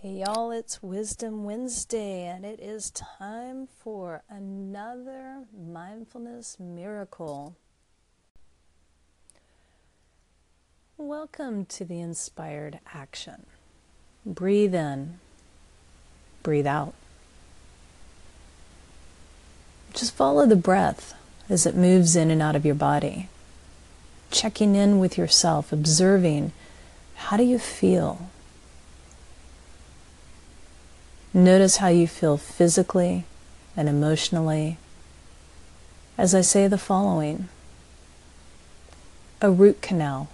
Hey, y'all, it's Wisdom Wednesday, and it is time for another mindfulness miracle. Welcome to the inspired action. Breathe in, breathe out. Just follow the breath as it moves in and out of your body. Checking in with yourself, observing how do you feel? Notice how you feel physically and emotionally. As I say the following a root canal,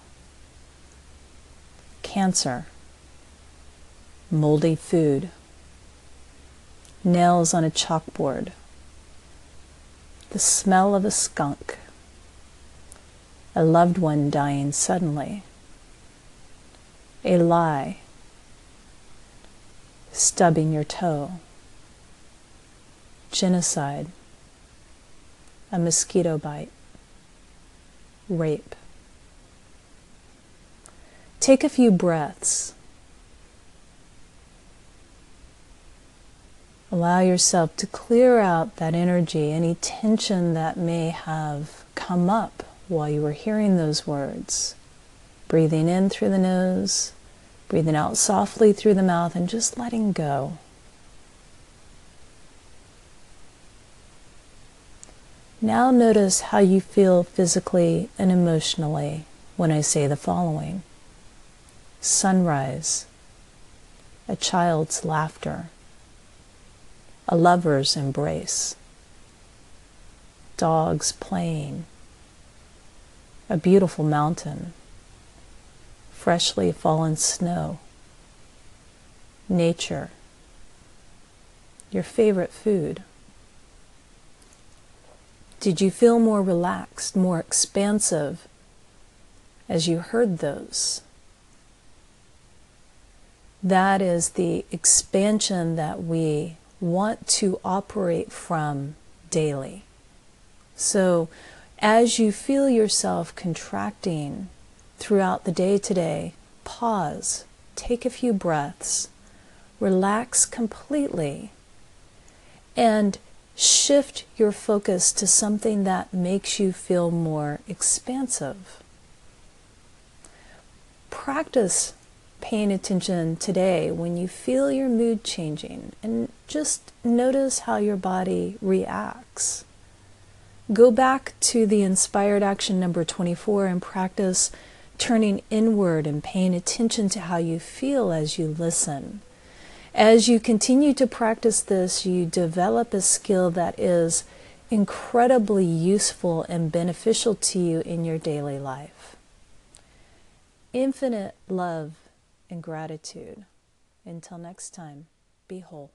cancer, moldy food, nails on a chalkboard, the smell of a skunk, a loved one dying suddenly, a lie stubbing your toe, genocide, a mosquito bite, rape. Take a few breaths. Allow yourself to clear out that energy, any tension that may have come up while you were hearing those words. Breathing in through the nose Breathing out softly through the mouth and just letting go. Now notice how you feel physically and emotionally when I say the following. Sunrise, a child's laughter, a lover's embrace, dogs playing, a beautiful mountain freshly fallen snow, nature, your favorite food. Did you feel more relaxed, more expansive as you heard those? That is the expansion that we want to operate from daily. So, as you feel yourself contracting throughout the day today, pause, take a few breaths, relax completely, and shift your focus to something that makes you feel more expansive. Practice paying attention today when you feel your mood changing and just notice how your body reacts. Go back to the inspired action number 24 and practice turning inward and paying attention to how you feel as you listen. As you continue to practice this, you develop a skill that is incredibly useful and beneficial to you in your daily life. Infinite love and gratitude. Until next time, be whole.